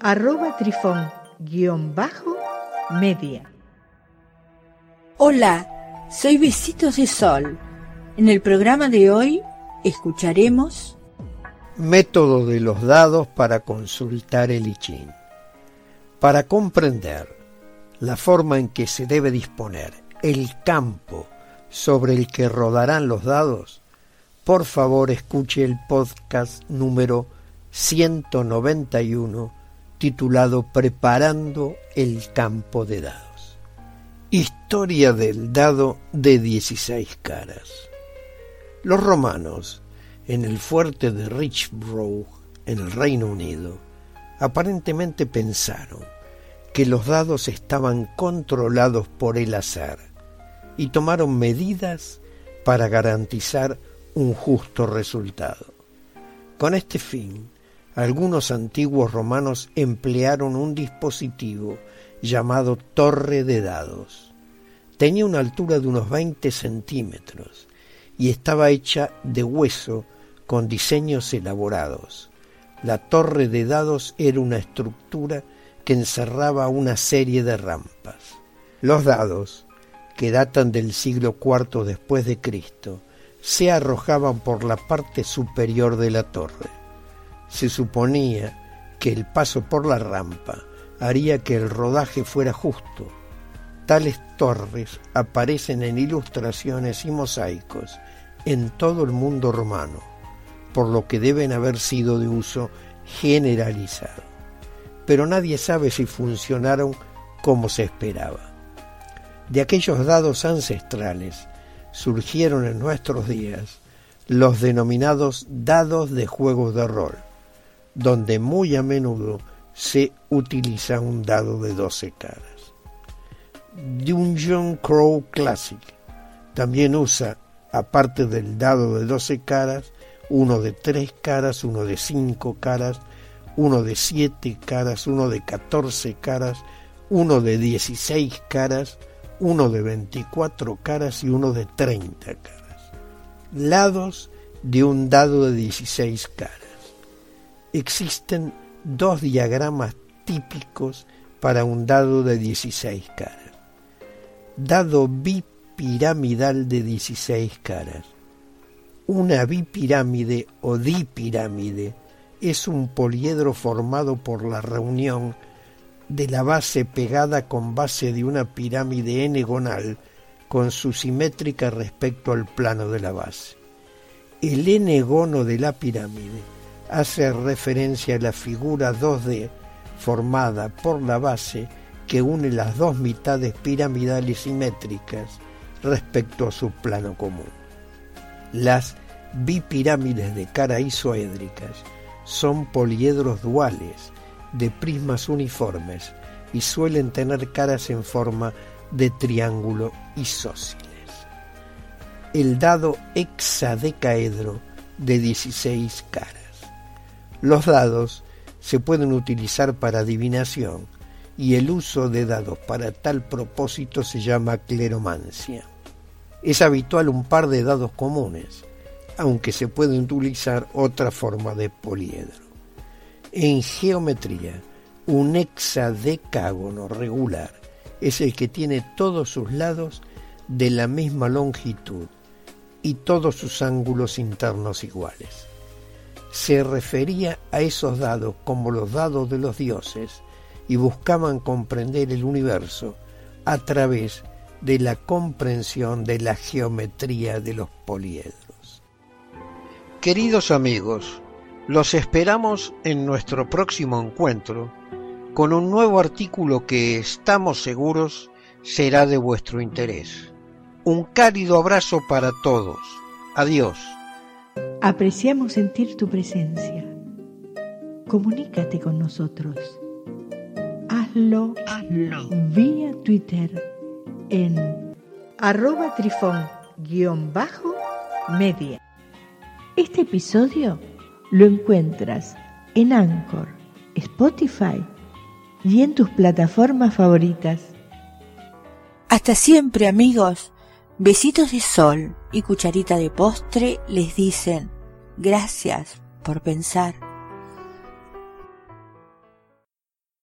arroba trifón guion bajo media. Hola, soy Besitos de Sol. En el programa de hoy escucharemos Método de los dados para consultar el I Ching. Para comprender la forma en que se debe disponer el campo sobre el que rodarán los dados, por favor escuche el podcast número 191 titulado Preparando el campo de dados. Historia del dado de 16 caras. Los romanos, en el fuerte de Richborough, en el Reino Unido, aparentemente pensaron que los dados estaban controlados por el azar y tomaron medidas para garantizar un justo resultado. Con este fin, algunos antiguos romanos emplearon un dispositivo llamado torre de dados. Tenía una altura de unos 20 centímetros y estaba hecha de hueso con diseños elaborados. La torre de dados era una estructura que encerraba una serie de rampas. Los dados, que datan del siglo IV después de Cristo, se arrojaban por la parte superior de la torre se suponía que el paso por la rampa haría que el rodaje fuera justo. Tales torres aparecen en ilustraciones y mosaicos en todo el mundo romano, por lo que deben haber sido de uso generalizado. Pero nadie sabe si funcionaron como se esperaba. De aquellos dados ancestrales surgieron en nuestros días los denominados dados de juegos de rol, donde muy a menudo se utiliza un dado de 12 caras. Dungeon Crow Classic también usa, aparte del dado de 12 caras, uno de 3 caras, uno de 5 caras, uno de 7 caras, uno de 14 caras, uno de 16 caras, uno de 24 caras y uno de 30 caras. Lados de un dado de 16 caras existen dos diagramas típicos para un dado de 16 caras. Dado bipiramidal de 16 caras. Una bipirámide o dipirámide es un poliedro formado por la reunión de la base pegada con base de una pirámide n-gonal con su simétrica respecto al plano de la base. El n-gono de la pirámide hace referencia a la figura 2D formada por la base que une las dos mitades piramidales simétricas respecto a su plano común. Las bipirámides de cara isoédricas son poliedros duales de prismas uniformes y suelen tener caras en forma de triángulo isósceles. El dado hexadecaedro de 16 caras. Los dados se pueden utilizar para adivinación y el uso de dados para tal propósito se llama cleromancia. Es habitual un par de dados comunes, aunque se puede utilizar otra forma de poliedro. En geometría, un hexadecágono regular es el que tiene todos sus lados de la misma longitud y todos sus ángulos internos iguales se refería a esos dados como los dados de los dioses y buscaban comprender el universo a través de la comprensión de la geometría de los poliedros. Queridos amigos, los esperamos en nuestro próximo encuentro con un nuevo artículo que estamos seguros será de vuestro interés. Un cálido abrazo para todos. Adiós. Apreciamos sentir tu presencia. Comunícate con nosotros. Haz Hazlo, hazlo vía Twitter en arroba trifón guion bajo media. Este episodio lo encuentras en Anchor, Spotify y en tus plataformas favoritas. Hasta siempre amigos. Besitos de sol y cucharita de postre les dicen gracias por pensar.